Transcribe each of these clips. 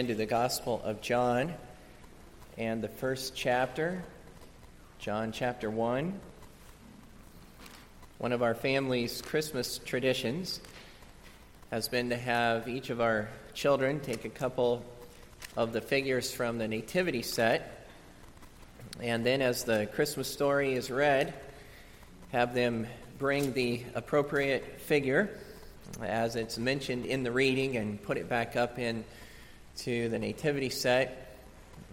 into the Gospel of John and the first chapter, John chapter 1. One of our family's Christmas traditions has been to have each of our children take a couple of the figures from the Nativity set, and then as the Christmas story is read, have them bring the appropriate figure as it's mentioned in the reading and put it back up in to the nativity set,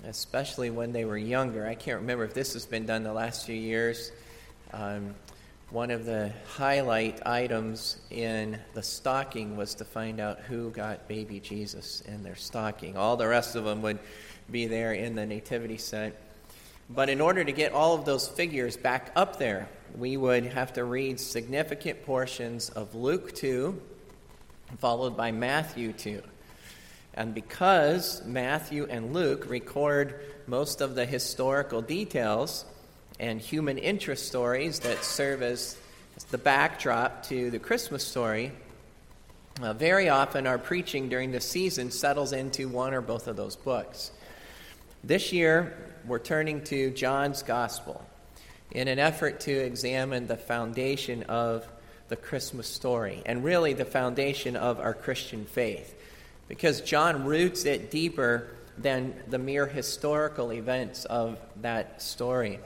especially when they were younger. I can't remember if this has been done the last few years. Um, one of the highlight items in the stocking was to find out who got baby Jesus in their stocking. All the rest of them would be there in the nativity set. But in order to get all of those figures back up there, we would have to read significant portions of Luke 2, followed by Matthew 2. And because Matthew and Luke record most of the historical details and human interest stories that serve as the backdrop to the Christmas story, uh, very often our preaching during the season settles into one or both of those books. This year, we're turning to John's Gospel in an effort to examine the foundation of the Christmas story and really the foundation of our Christian faith because John roots it deeper than the mere historical events of that story.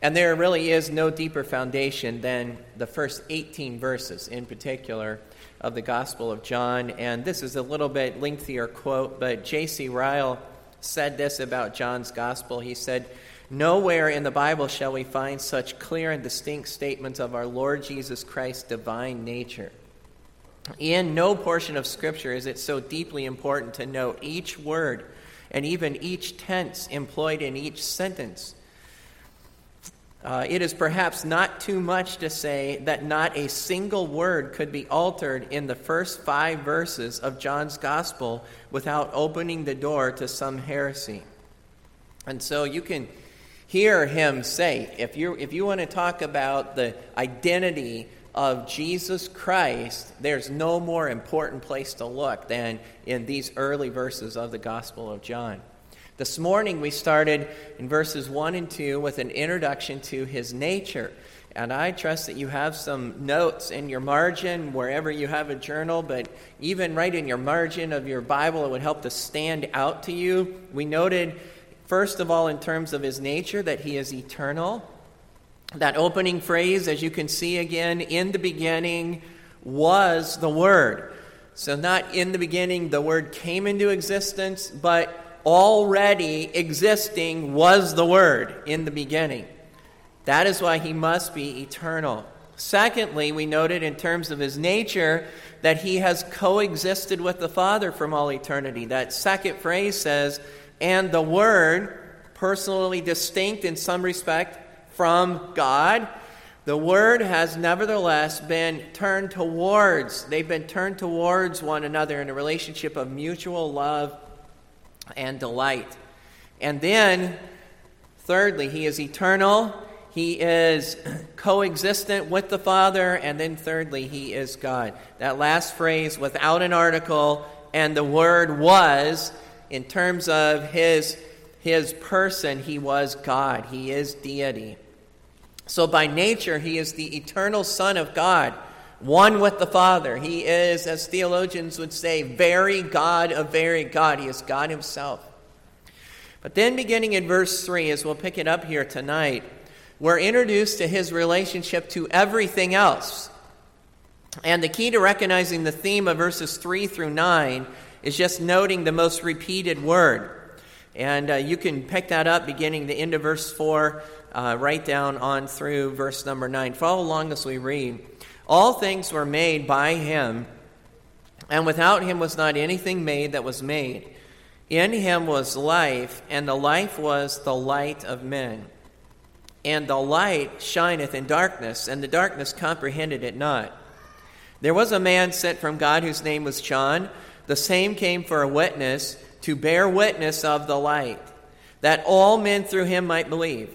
And there really is no deeper foundation than the first 18 verses, in particular, of the Gospel of John. And this is a little bit lengthier quote, but J.C. Ryle said this about John's Gospel. He said, Nowhere in the Bible shall we find such clear and distinct statements of our Lord Jesus Christ's divine nature. In no portion of Scripture is it so deeply important to note each word and even each tense employed in each sentence. Uh, it is perhaps not too much to say that not a single word could be altered in the first five verses of John's Gospel without opening the door to some heresy. And so you can hear him say, if, you if you want to talk about the identity of Jesus Christ, there's no more important place to look than in these early verses of the Gospel of John. This morning we started in verses 1 and 2 with an introduction to his nature. And I trust that you have some notes in your margin, wherever you have a journal, but even right in your margin of your Bible, it would help to stand out to you. We noted, first of all, in terms of his nature, that he is eternal. That opening phrase, as you can see again, in the beginning was the Word. So, not in the beginning, the Word came into existence, but already existing was the Word in the beginning. That is why he must be eternal. Secondly, we noted in terms of his nature that he has coexisted with the Father from all eternity. That second phrase says, and the Word, personally distinct in some respect, from God. The word has nevertheless been turned towards, they've been turned towards one another in a relationship of mutual love and delight. And then, thirdly, he is eternal, he is coexistent with the Father, and then thirdly, he is God. That last phrase, without an article, and the word was, in terms of his, his person, he was God, he is deity. So, by nature, he is the eternal Son of God, one with the Father. He is, as theologians would say, very God of very God. He is God himself. But then, beginning in verse 3, as we'll pick it up here tonight, we're introduced to his relationship to everything else. And the key to recognizing the theme of verses 3 through 9 is just noting the most repeated word. And uh, you can pick that up beginning the end of verse 4 uh, right down on through verse number 9. Follow along as we read. All things were made by him, and without him was not anything made that was made. In him was life, and the life was the light of men. And the light shineth in darkness, and the darkness comprehended it not. There was a man sent from God whose name was John. The same came for a witness, to bear witness of the light, that all men through him might believe.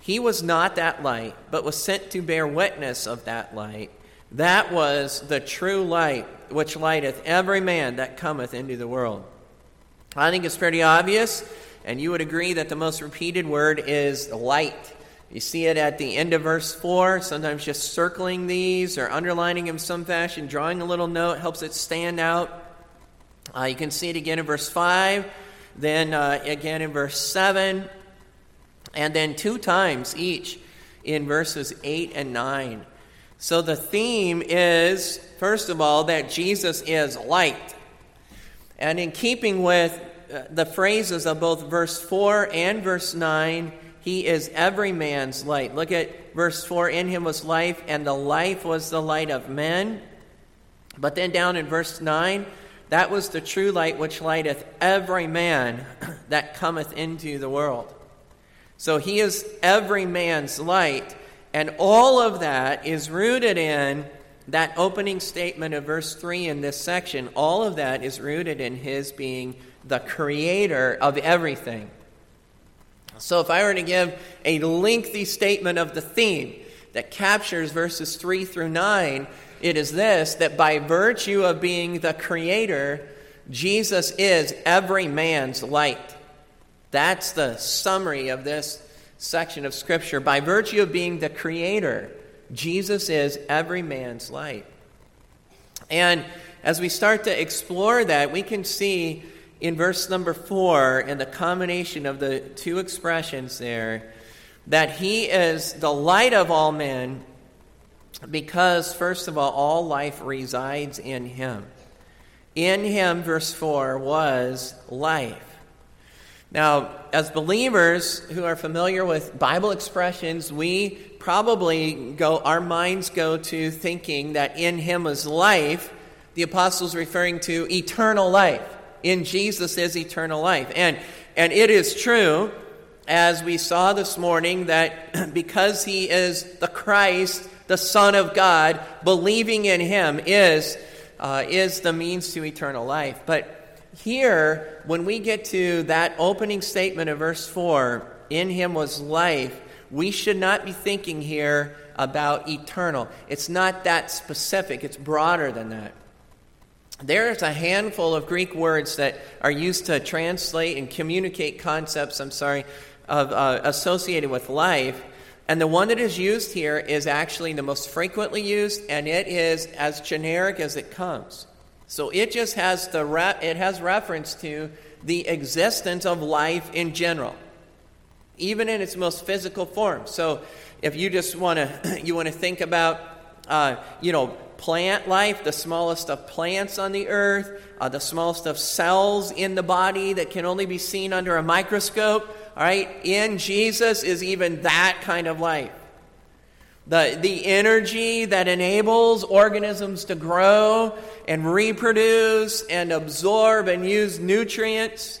He was not that light, but was sent to bear witness of that light. That was the true light, which lighteth every man that cometh into the world. I think it's pretty obvious, and you would agree that the most repeated word is light. You see it at the end of verse 4, sometimes just circling these or underlining in some fashion, drawing a little note helps it stand out. Uh, you can see it again in verse 5, then uh, again in verse 7, and then two times each in verses 8 and 9. So the theme is, first of all, that Jesus is light. And in keeping with uh, the phrases of both verse 4 and verse 9, he is every man's light. Look at verse 4 In him was life, and the life was the light of men. But then down in verse 9, that was the true light which lighteth every man that cometh into the world. So he is every man's light, and all of that is rooted in that opening statement of verse 3 in this section. All of that is rooted in his being the creator of everything. So, if I were to give a lengthy statement of the theme that captures verses 3 through 9, it is this that by virtue of being the creator, Jesus is every man's light. That's the summary of this section of Scripture. By virtue of being the creator, Jesus is every man's light. And as we start to explore that, we can see in verse number four, and the combination of the two expressions there, that he is the light of all men because, first of all, all life resides in him. In him, verse 4, was life. Now, as believers who are familiar with Bible expressions, we probably go, our minds go to thinking that in him was life. The apostles referring to eternal life in Jesus is eternal life. And, and it is true, as we saw this morning, that because he is the Christ, the Son of God, believing in him is, uh, is the means to eternal life. But here, when we get to that opening statement of verse 4, in him was life, we should not be thinking here about eternal. It's not that specific, it's broader than that. There's a handful of Greek words that are used to translate and communicate concepts, I'm sorry, of, uh, associated with life. And the one that is used here is actually the most frequently used, and it is as generic as it comes. So it just has the re- it has reference to the existence of life in general, even in its most physical form. So if you just want to you want to think about uh, you know plant life, the smallest of plants on the earth, uh, the smallest of cells in the body that can only be seen under a microscope. All right, in Jesus is even that kind of life. The, the energy that enables organisms to grow and reproduce and absorb and use nutrients.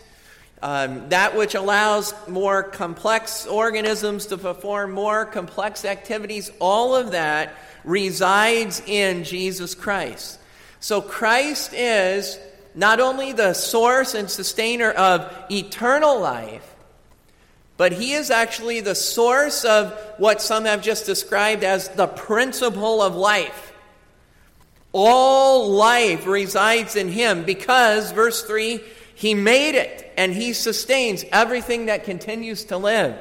Um, that which allows more complex organisms to perform more complex activities, all of that resides in Jesus Christ. So Christ is not only the source and sustainer of eternal life, but he is actually the source of what some have just described as the principle of life. All life resides in him because, verse 3, he made it and he sustains everything that continues to live.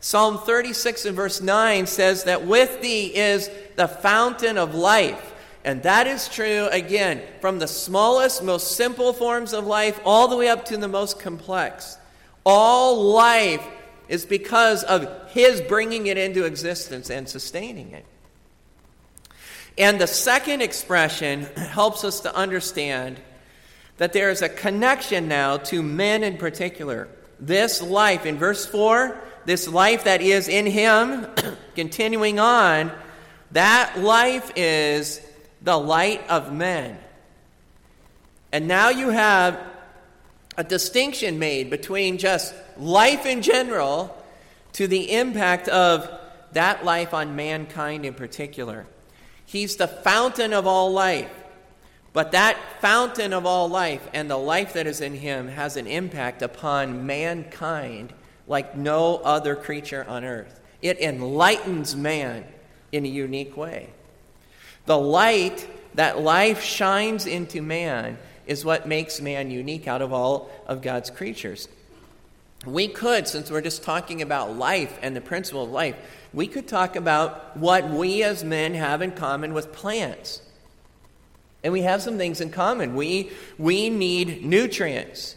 Psalm 36 and verse 9 says that with thee is the fountain of life. And that is true, again, from the smallest, most simple forms of life all the way up to the most complex. All life is because of His bringing it into existence and sustaining it. And the second expression helps us to understand that there is a connection now to men in particular. This life, in verse 4, this life that is in Him, continuing on, that life is the light of men. And now you have a distinction made between just life in general to the impact of that life on mankind in particular. He's the fountain of all life. But that fountain of all life and the life that is in him has an impact upon mankind like no other creature on earth. It enlightens man in a unique way. The light that life shines into man is what makes man unique out of all of God's creatures. We could, since we're just talking about life and the principle of life, we could talk about what we as men have in common with plants. And we have some things in common. We, we need nutrients.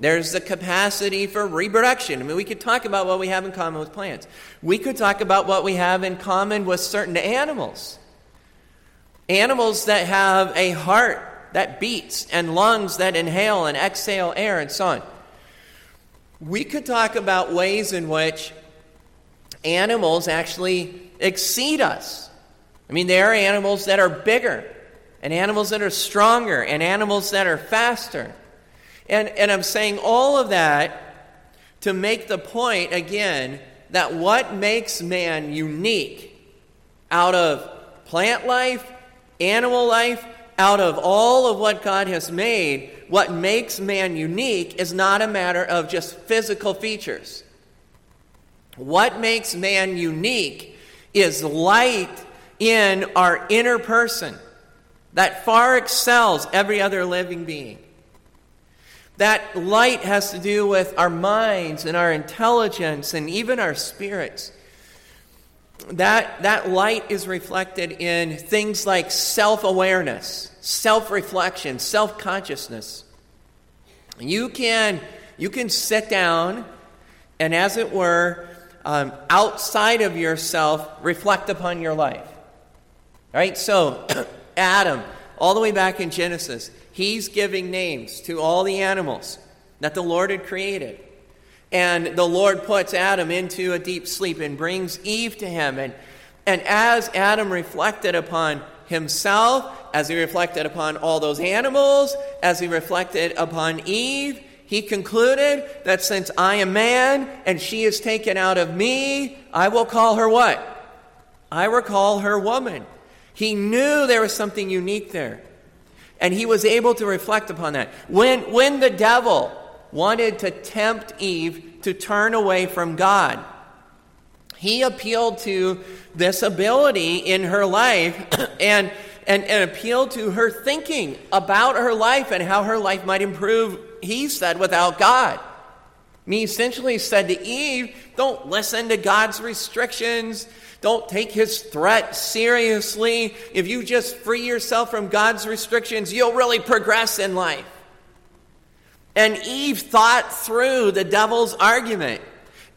There's the capacity for reproduction. I mean, we could talk about what we have in common with plants. We could talk about what we have in common with certain animals. Animals that have a heart that beats and lungs that inhale and exhale air and so on. We could talk about ways in which animals actually exceed us. I mean, there are animals that are bigger, and animals that are stronger, and animals that are faster. And, and I'm saying all of that to make the point again that what makes man unique out of plant life, animal life, out of all of what God has made, what makes man unique is not a matter of just physical features. What makes man unique is light in our inner person that far excels every other living being. That light has to do with our minds and our intelligence and even our spirits. That, that light is reflected in things like self awareness, self reflection, self consciousness. You can, you can sit down and, as it were, um, outside of yourself, reflect upon your life. Right, so Adam, all the way back in Genesis, he's giving names to all the animals that the Lord had created. And the Lord puts Adam into a deep sleep and brings Eve to him. And, and as Adam reflected upon himself, as he reflected upon all those animals, as he reflected upon Eve, he concluded that since I am man and she is taken out of me, I will call her what? I will call her woman. He knew there was something unique there. And he was able to reflect upon that. When, when the devil wanted to tempt Eve to turn away from God, he appealed to this ability in her life and, and, and appealed to her thinking about her life and how her life might improve, he said, without God. He essentially said to Eve, Don't listen to God's restrictions. Don't take his threat seriously. If you just free yourself from God's restrictions, you'll really progress in life. And Eve thought through the devil's argument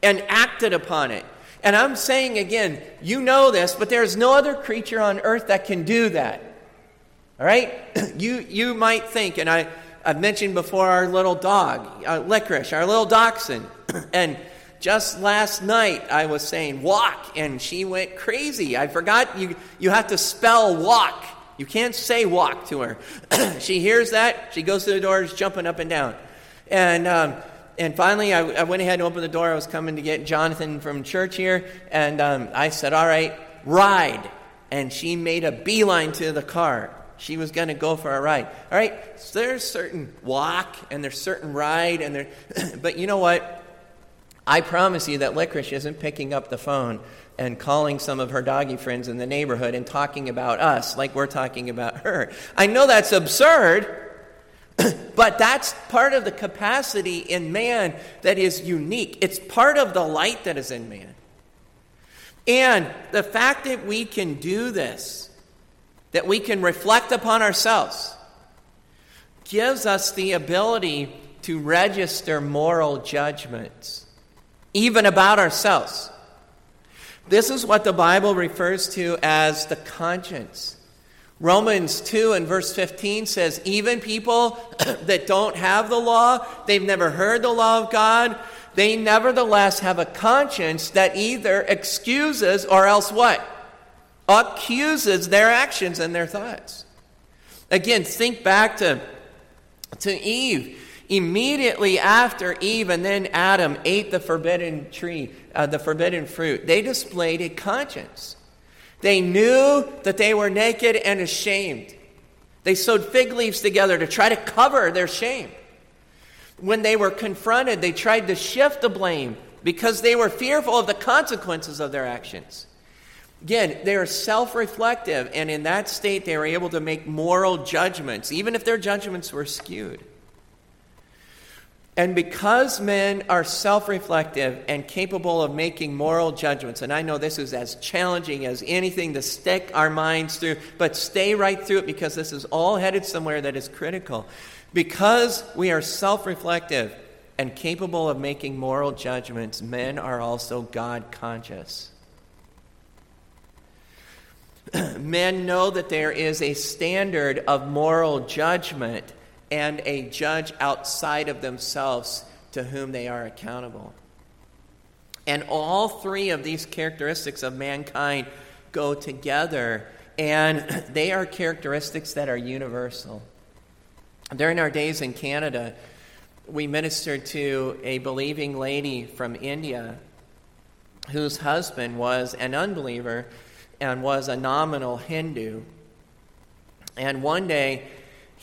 and acted upon it. And I'm saying again, you know this, but there's no other creature on earth that can do that. All right? You, you might think, and I, I've mentioned before our little dog, uh, Licorice, our little dachshund. and just last night, I was saying walk, and she went crazy. I forgot you, you have to spell walk. You can't say walk to her. she hears that, she goes to the door, is jumping up and down. And, um, and finally, I, I, went ahead and opened the door. I was coming to get Jonathan from church here, and um, I said, All right, ride. And she made a beeline to the car. She was going to go for a ride. All right, so there's certain walk and there's certain ride, and there, but you know what? I promise you that Licorice isn't picking up the phone and calling some of her doggy friends in the neighborhood and talking about us like we're talking about her. I know that's absurd, but that's part of the capacity in man that is unique. It's part of the light that is in man. And the fact that we can do this, that we can reflect upon ourselves, gives us the ability to register moral judgments even about ourselves. This is what the Bible refers to as the conscience. Romans 2 and verse 15 says, even people that don't have the law, they've never heard the law of God, they nevertheless have a conscience that either excuses or else what? Accuses their actions and their thoughts. Again, think back to, to Eve. Immediately after Eve and then Adam ate the forbidden tree, uh, the forbidden fruit, they displayed a conscience. They knew that they were naked and ashamed. They sewed fig leaves together to try to cover their shame. When they were confronted, they tried to shift the blame because they were fearful of the consequences of their actions. Again, they are self reflective, and in that state, they are able to make moral judgments, even if their judgments were skewed. And because men are self reflective and capable of making moral judgments, and I know this is as challenging as anything to stick our minds through, but stay right through it because this is all headed somewhere that is critical. Because we are self reflective and capable of making moral judgments, men are also God conscious. men know that there is a standard of moral judgment and a judge outside of themselves to whom they are accountable. And all three of these characteristics of mankind go together, and they are characteristics that are universal. During our days in Canada, we ministered to a believing lady from India whose husband was an unbeliever and was a nominal Hindu. And one day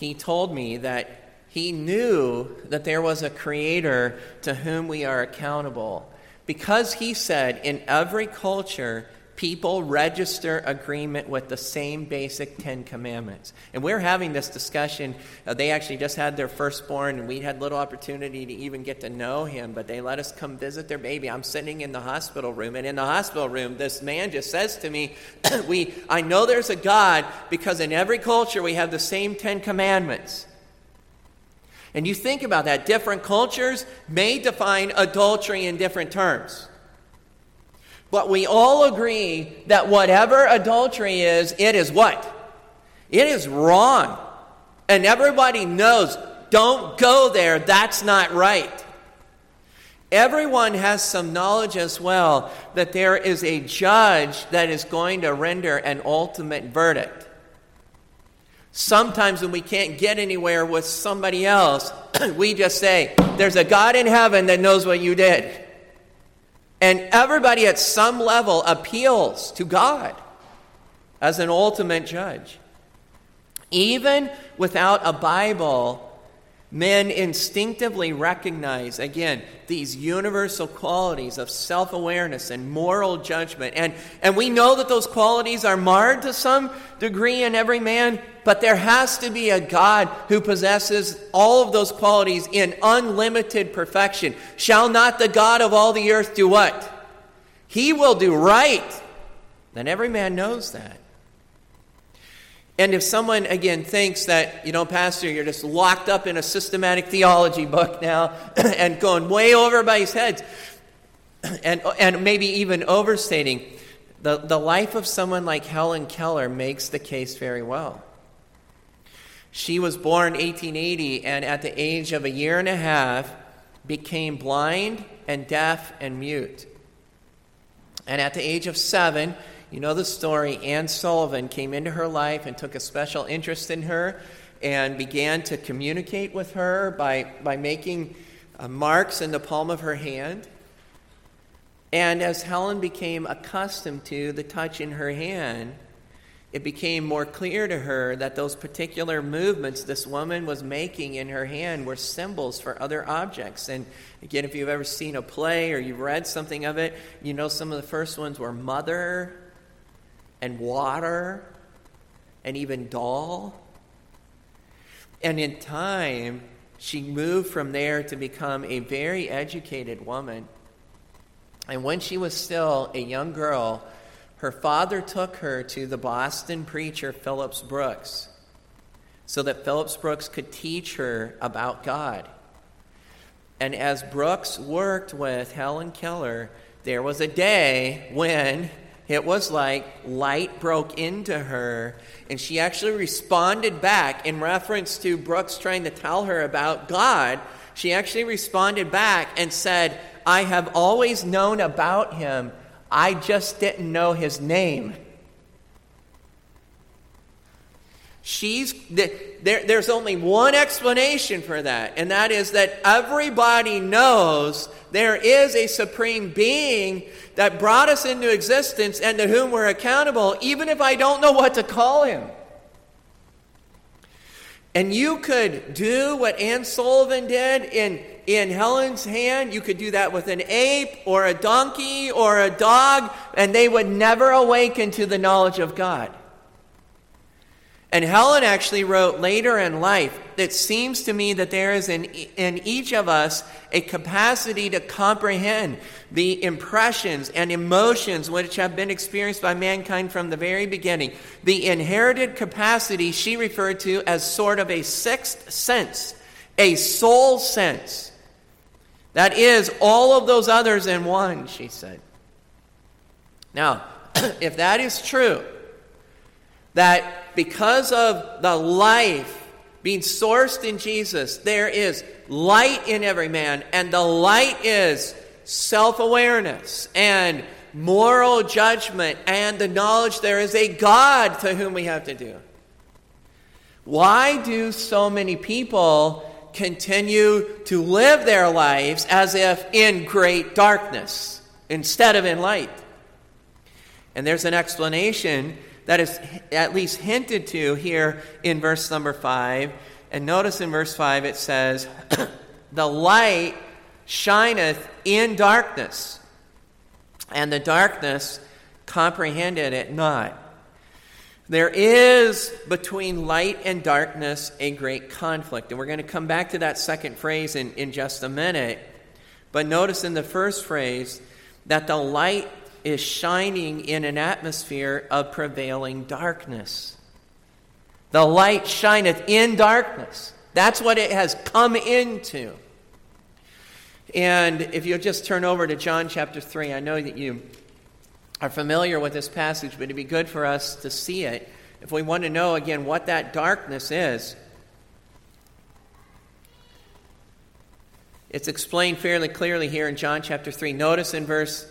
he told me that he knew that there was a creator to whom we are accountable. Because he said, in every culture, people register agreement with the same basic Ten Commandments. And we're having this discussion. Uh, they actually just had their firstborn, and we had little opportunity to even get to know him, but they let us come visit their baby. I'm sitting in the hospital room, and in the hospital room, this man just says to me, we, I know there's a God because in every culture we have the same Ten Commandments. And you think about that, different cultures may define adultery in different terms. But we all agree that whatever adultery is, it is what? It is wrong. And everybody knows don't go there, that's not right. Everyone has some knowledge as well that there is a judge that is going to render an ultimate verdict. Sometimes when we can't get anywhere with somebody else, we just say, There's a God in heaven that knows what you did. And everybody at some level appeals to God as an ultimate judge. Even without a Bible, men instinctively recognize, again, these universal qualities of self awareness and moral judgment. And, and we know that those qualities are marred to some degree in every man, but there has to be a God who possesses all of those qualities in unlimited perfection. Shall not the God of all the earth do what? He will do right. Then every man knows that. And if someone, again, thinks that, you know, Pastor, you're just locked up in a systematic theology book now and going way over by his head, and, and maybe even overstating, the, the life of someone like Helen Keller makes the case very well. She was born 1880 and at the age of a year and a half became blind and deaf and mute. And at the age of seven, you know the story. Anne Sullivan came into her life and took a special interest in her and began to communicate with her by, by making uh, marks in the palm of her hand. And as Helen became accustomed to the touch in her hand, it became more clear to her that those particular movements this woman was making in her hand were symbols for other objects. And again, if you've ever seen a play or you've read something of it, you know some of the first ones were mother and water and even doll. And in time, she moved from there to become a very educated woman. And when she was still a young girl, her father took her to the Boston preacher Phillips Brooks so that Phillips Brooks could teach her about God. And as Brooks worked with Helen Keller, there was a day when it was like light broke into her, and she actually responded back in reference to Brooks trying to tell her about God. She actually responded back and said, I have always known about him, I just didn't know his name. She's there, there's only one explanation for that, and that is that everybody knows there is a supreme being that brought us into existence and to whom we're accountable, even if I don't know what to call him. And you could do what Anne Sullivan did in, in Helen's hand. You could do that with an ape or a donkey or a dog, and they would never awaken to the knowledge of God. And Helen actually wrote later in life that seems to me that there is in, in each of us a capacity to comprehend the impressions and emotions which have been experienced by mankind from the very beginning. The inherited capacity she referred to as sort of a sixth sense, a soul sense. That is all of those others in one, she said. Now, if that is true, that because of the life being sourced in Jesus, there is light in every man, and the light is self awareness and moral judgment and the knowledge there is a God to whom we have to do. Why do so many people continue to live their lives as if in great darkness instead of in light? And there's an explanation that is at least hinted to here in verse number 5. And notice in verse 5 it says, The light shineth in darkness, and the darkness comprehended it not. There is between light and darkness a great conflict. And we're going to come back to that second phrase in, in just a minute. But notice in the first phrase that the light is shining in an atmosphere of prevailing darkness. The light shineth in darkness. That's what it has come into. And if you'll just turn over to John chapter 3, I know that you are familiar with this passage, but it'd be good for us to see it if we want to know again what that darkness is. It's explained fairly clearly here in John chapter 3. Notice in verse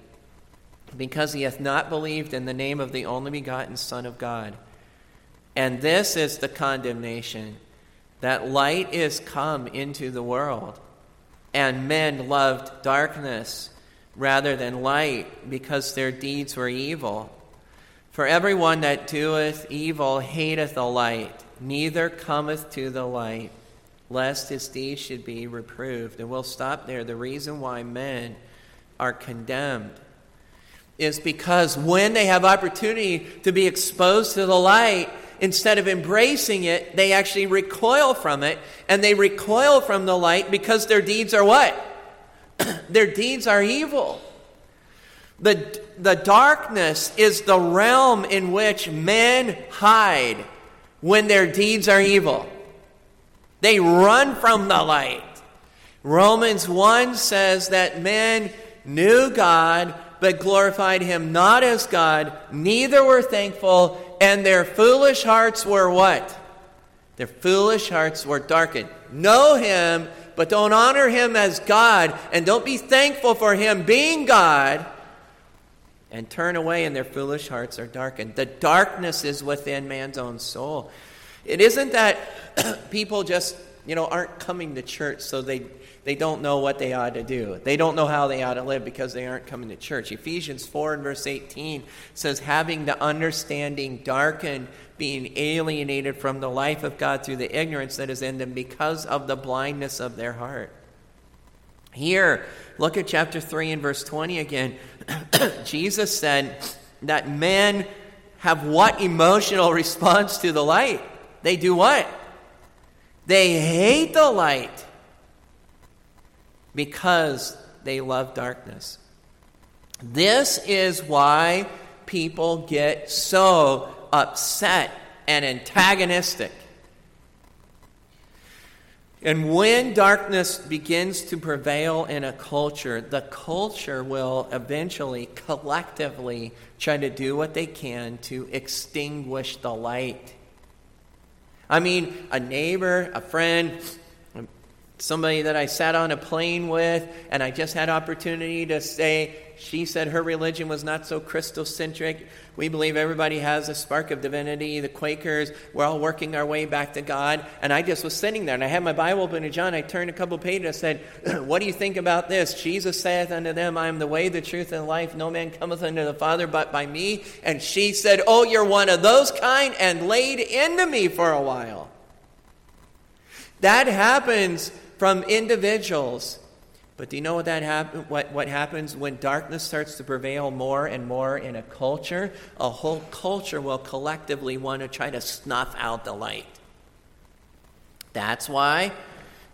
because he hath not believed in the name of the only begotten Son of God. And this is the condemnation that light is come into the world, and men loved darkness rather than light because their deeds were evil. For everyone that doeth evil hateth the light, neither cometh to the light, lest his deeds should be reproved. And we'll stop there. The reason why men are condemned is because when they have opportunity to be exposed to the light, instead of embracing it, they actually recoil from it. And they recoil from the light because their deeds are what? their deeds are evil. The, the darkness is the realm in which men hide when their deeds are evil. They run from the light. Romans 1 says that men knew God but glorified him not as God, neither were thankful, and their foolish hearts were what? Their foolish hearts were darkened. Know him, but don't honor him as God, and don't be thankful for him being God, and turn away, and their foolish hearts are darkened. The darkness is within man's own soul. It isn't that people just, you know, aren't coming to church so they they don't know what they ought to do. They don't know how they ought to live because they aren't coming to church. Ephesians 4 and verse 18 says, having the understanding darkened, being alienated from the life of God through the ignorance that is in them because of the blindness of their heart. Here, look at chapter 3 and verse 20 again. Jesus said that men have what emotional response to the light? They do what? They hate the light because they love darkness. This is why people get so upset and antagonistic. And when darkness begins to prevail in a culture, the culture will eventually, collectively, try to do what they can to extinguish the light. I mean, a neighbor, a friend, somebody that I sat on a plane with, and I just had opportunity to say, she said her religion was not so Christocentric. We believe everybody has a spark of divinity. The Quakers, we're all working our way back to God. And I just was sitting there, and I had my Bible open to John. I turned a couple pages. I said, What do you think about this? Jesus saith unto them, I am the way, the truth, and life. No man cometh unto the Father but by me. And she said, Oh, you're one of those kind, and laid into me for a while. That happens from individuals. But do you know what, that hap- what, what happens when darkness starts to prevail more and more in a culture? A whole culture will collectively want to try to snuff out the light. That's why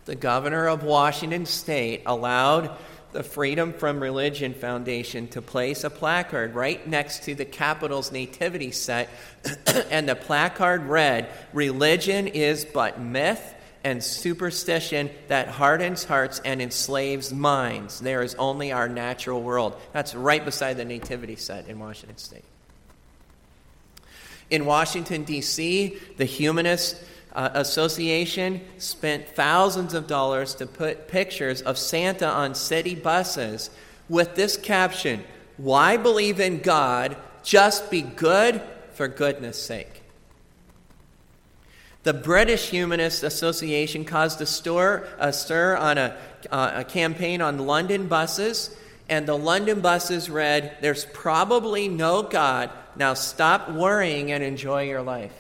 the governor of Washington state allowed the Freedom from Religion Foundation to place a placard right next to the Capitol's nativity set, and the placard read, Religion is but myth and superstition that hardens hearts and enslaves minds. There is only our natural world. That's right beside the nativity set in Washington State. In Washington, D.C., the Humanist uh, Association spent thousands of dollars to put pictures of Santa on city buses with this caption Why believe in God? Just be good for goodness sake. The British Humanist Association caused a stir, a stir on a, uh, a campaign on London buses, and the London buses read, There's probably no God. Now stop worrying and enjoy your life.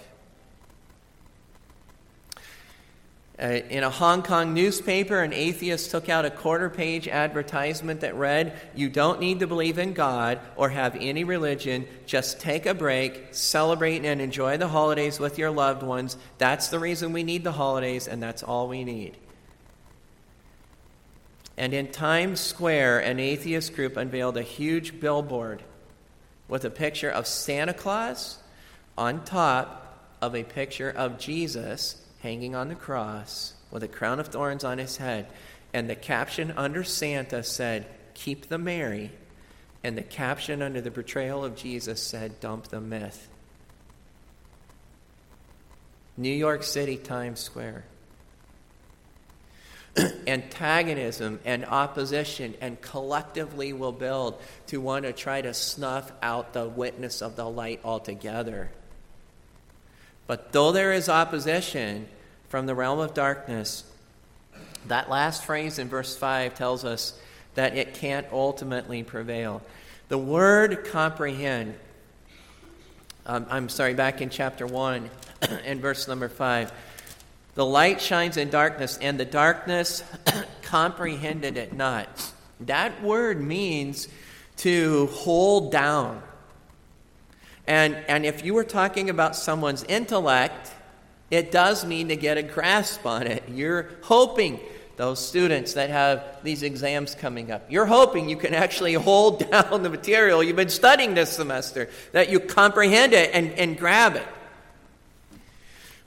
Uh, in a Hong Kong newspaper, an atheist took out a quarter page advertisement that read, You don't need to believe in God or have any religion. Just take a break, celebrate, and enjoy the holidays with your loved ones. That's the reason we need the holidays, and that's all we need. And in Times Square, an atheist group unveiled a huge billboard with a picture of Santa Claus on top of a picture of Jesus hanging on the cross with a crown of thorns on his head. And the caption under Santa said, Keep the merry. And the caption under the portrayal of Jesus said, Dump the myth. New York City, Times Square. Antagonism and opposition and collectively will build to want to try to snuff out the witness of the light altogether. But though there is opposition from the realm of darkness, that last phrase in verse 5 tells us that it can't ultimately prevail. The word comprehend, um, I'm sorry, back in chapter 1 and verse number 5. The light shines in darkness, and the darkness comprehended it not. That word means to hold down and, and if you were talking about someone's intellect, it does mean to get a grasp on it. You're hoping, those students that have these exams coming up, you're hoping you can actually hold down the material you've been studying this semester, that you comprehend it and, and grab it.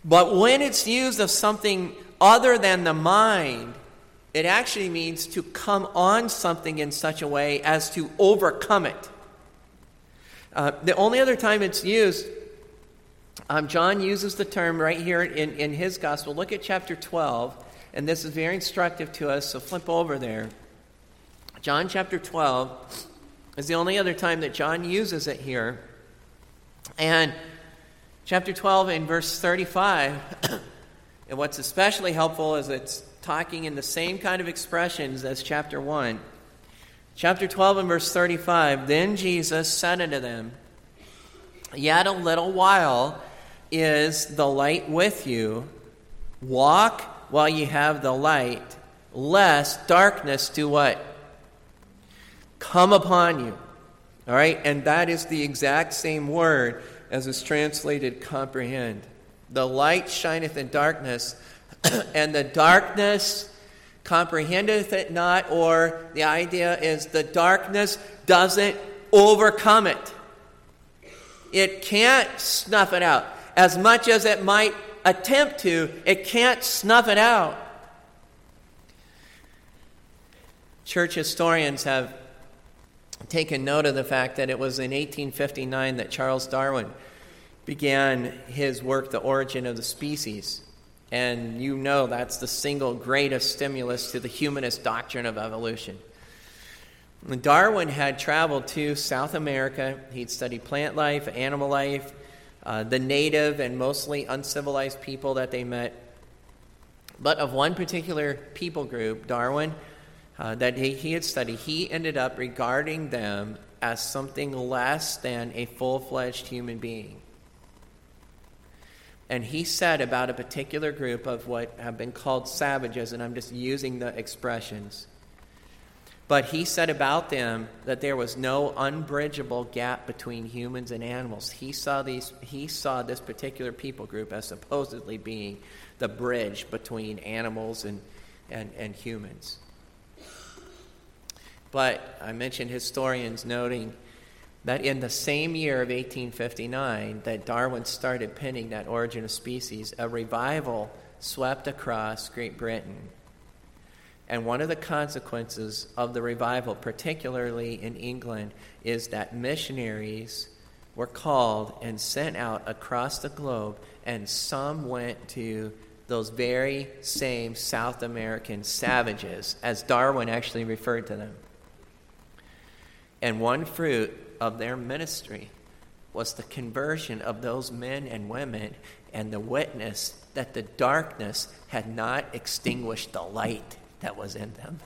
But when it's used of something other than the mind, it actually means to come on something in such a way as to overcome it. Uh, the only other time it's used, um, John uses the term right here in, in his gospel. Look at chapter 12, and this is very instructive to us, so flip over there. John chapter 12 is the only other time that John uses it here. And chapter 12 in verse 35, and what's especially helpful is it's talking in the same kind of expressions as chapter 1. Chapter 12 and verse 35 Then Jesus said unto them, Yet a little while is the light with you. Walk while you have the light, lest darkness do what? Come upon you. All right? And that is the exact same word as is translated comprehend. The light shineth in darkness, and the darkness comprehendeth it not, or the idea is the darkness doesn't overcome it. It can't snuff it out. As much as it might attempt to, it can't snuff it out. Church historians have taken note of the fact that it was in 1859 that Charles Darwin began his work, The Origin of the Species. And you know that's the single greatest stimulus to the humanist doctrine of evolution. Darwin had traveled to South America. He'd studied plant life, animal life, uh, the native and mostly uncivilized people that they met. But of one particular people group, Darwin, uh, that he, he had studied, he ended up regarding them as something less than a full fledged human being. And he said about a particular group of what have been called savages, and I'm just using the expressions. But he said about them that there was no unbridgeable gap between humans and animals. He saw, these, he saw this particular people group as supposedly being the bridge between animals and, and, and humans. But I mentioned historians noting that in the same year of 1859 that Darwin started penning that Origin of Species, a revival swept across Great Britain. And one of the consequences of the revival, particularly in England, is that missionaries were called and sent out across the globe, and some went to those very same South American savages, as Darwin actually referred to them. And one fruit of their ministry was the conversion of those men and women and the witness that the darkness had not extinguished the light that was in them.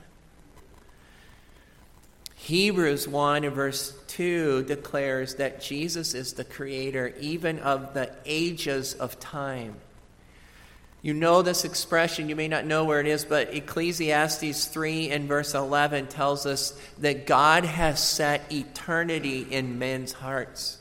Hebrews 1 and verse 2 declares that Jesus is the creator even of the ages of time. You know this expression, you may not know where it is, but Ecclesiastes 3 and verse 11 tells us that God has set eternity in men's hearts.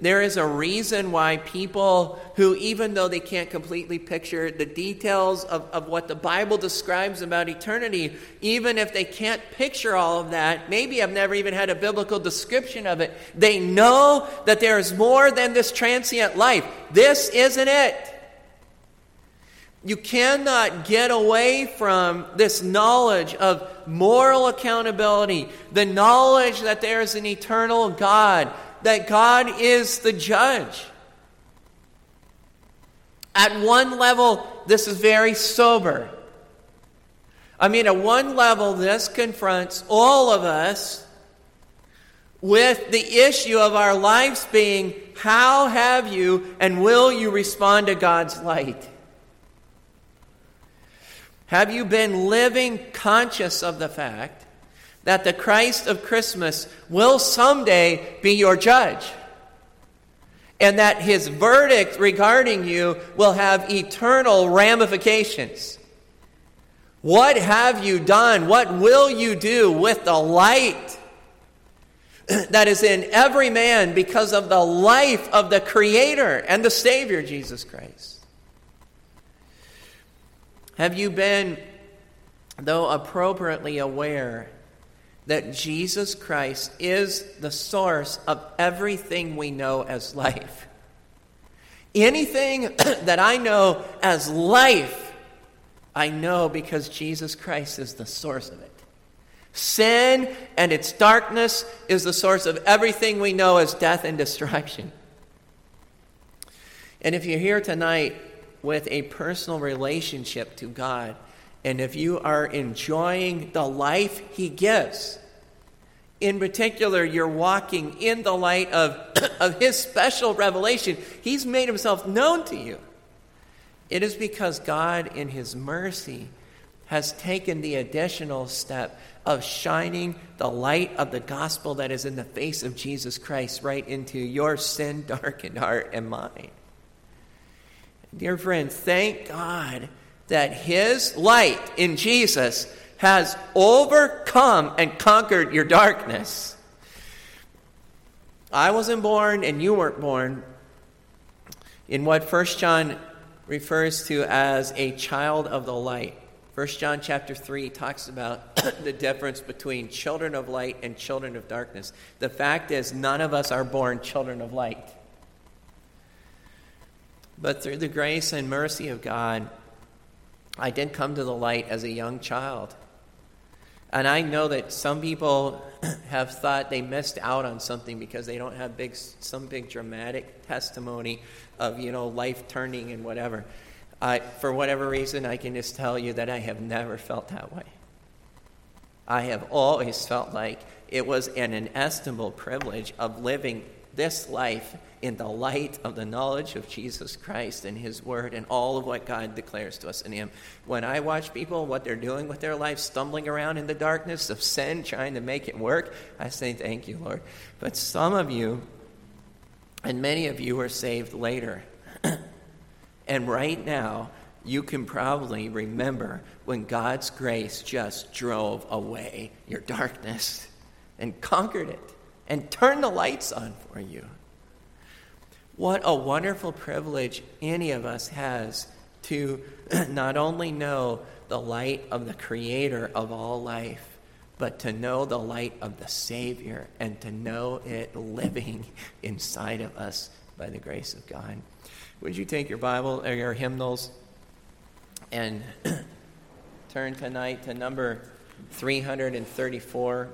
There is a reason why people who, even though they can't completely picture the details of, of what the Bible describes about eternity, even if they can't picture all of that, maybe have never even had a biblical description of it, they know that there is more than this transient life. This isn't it. You cannot get away from this knowledge of moral accountability, the knowledge that there is an eternal God, that God is the judge. At one level, this is very sober. I mean, at one level, this confronts all of us with the issue of our lives being how have you and will you respond to God's light? Have you been living conscious of the fact that the Christ of Christmas will someday be your judge? And that his verdict regarding you will have eternal ramifications. What have you done? What will you do with the light that is in every man because of the life of the Creator and the Savior, Jesus Christ? Have you been, though appropriately aware, that Jesus Christ is the source of everything we know as life? Anything that I know as life, I know because Jesus Christ is the source of it. Sin and its darkness is the source of everything we know as death and destruction. And if you're here tonight with a personal relationship to God, and if you are enjoying the life He gives, in particular, you're walking in the light of, of His special revelation, He's made Himself known to you. It is because God, in His mercy, has taken the additional step of shining the light of the gospel that is in the face of Jesus Christ right into your sin darkened heart and mind. Dear friend, thank God that His light in Jesus has overcome and conquered your darkness. I wasn't born and you weren't born in what First John refers to as a child of the light. First John chapter 3 talks about the difference between children of light and children of darkness. The fact is, none of us are born children of light. But through the grace and mercy of God, I did come to the light as a young child. And I know that some people have thought they missed out on something because they don't have big, some big dramatic testimony of, you know, life turning and whatever. I, for whatever reason, I can just tell you that I have never felt that way. I have always felt like it was an inestimable privilege of living this life in the light of the knowledge of Jesus Christ and His Word and all of what God declares to us in Him. When I watch people, what they're doing with their life, stumbling around in the darkness of sin, trying to make it work, I say, Thank you, Lord. But some of you, and many of you, are saved later. and right now, you can probably remember when God's grace just drove away your darkness and conquered it and turn the lights on for you. What a wonderful privilege any of us has to not only know the light of the Creator of all life, but to know the light of the Savior and to know it living inside of us by the grace of God. Would you take your Bible or your hymnals and turn tonight to number 334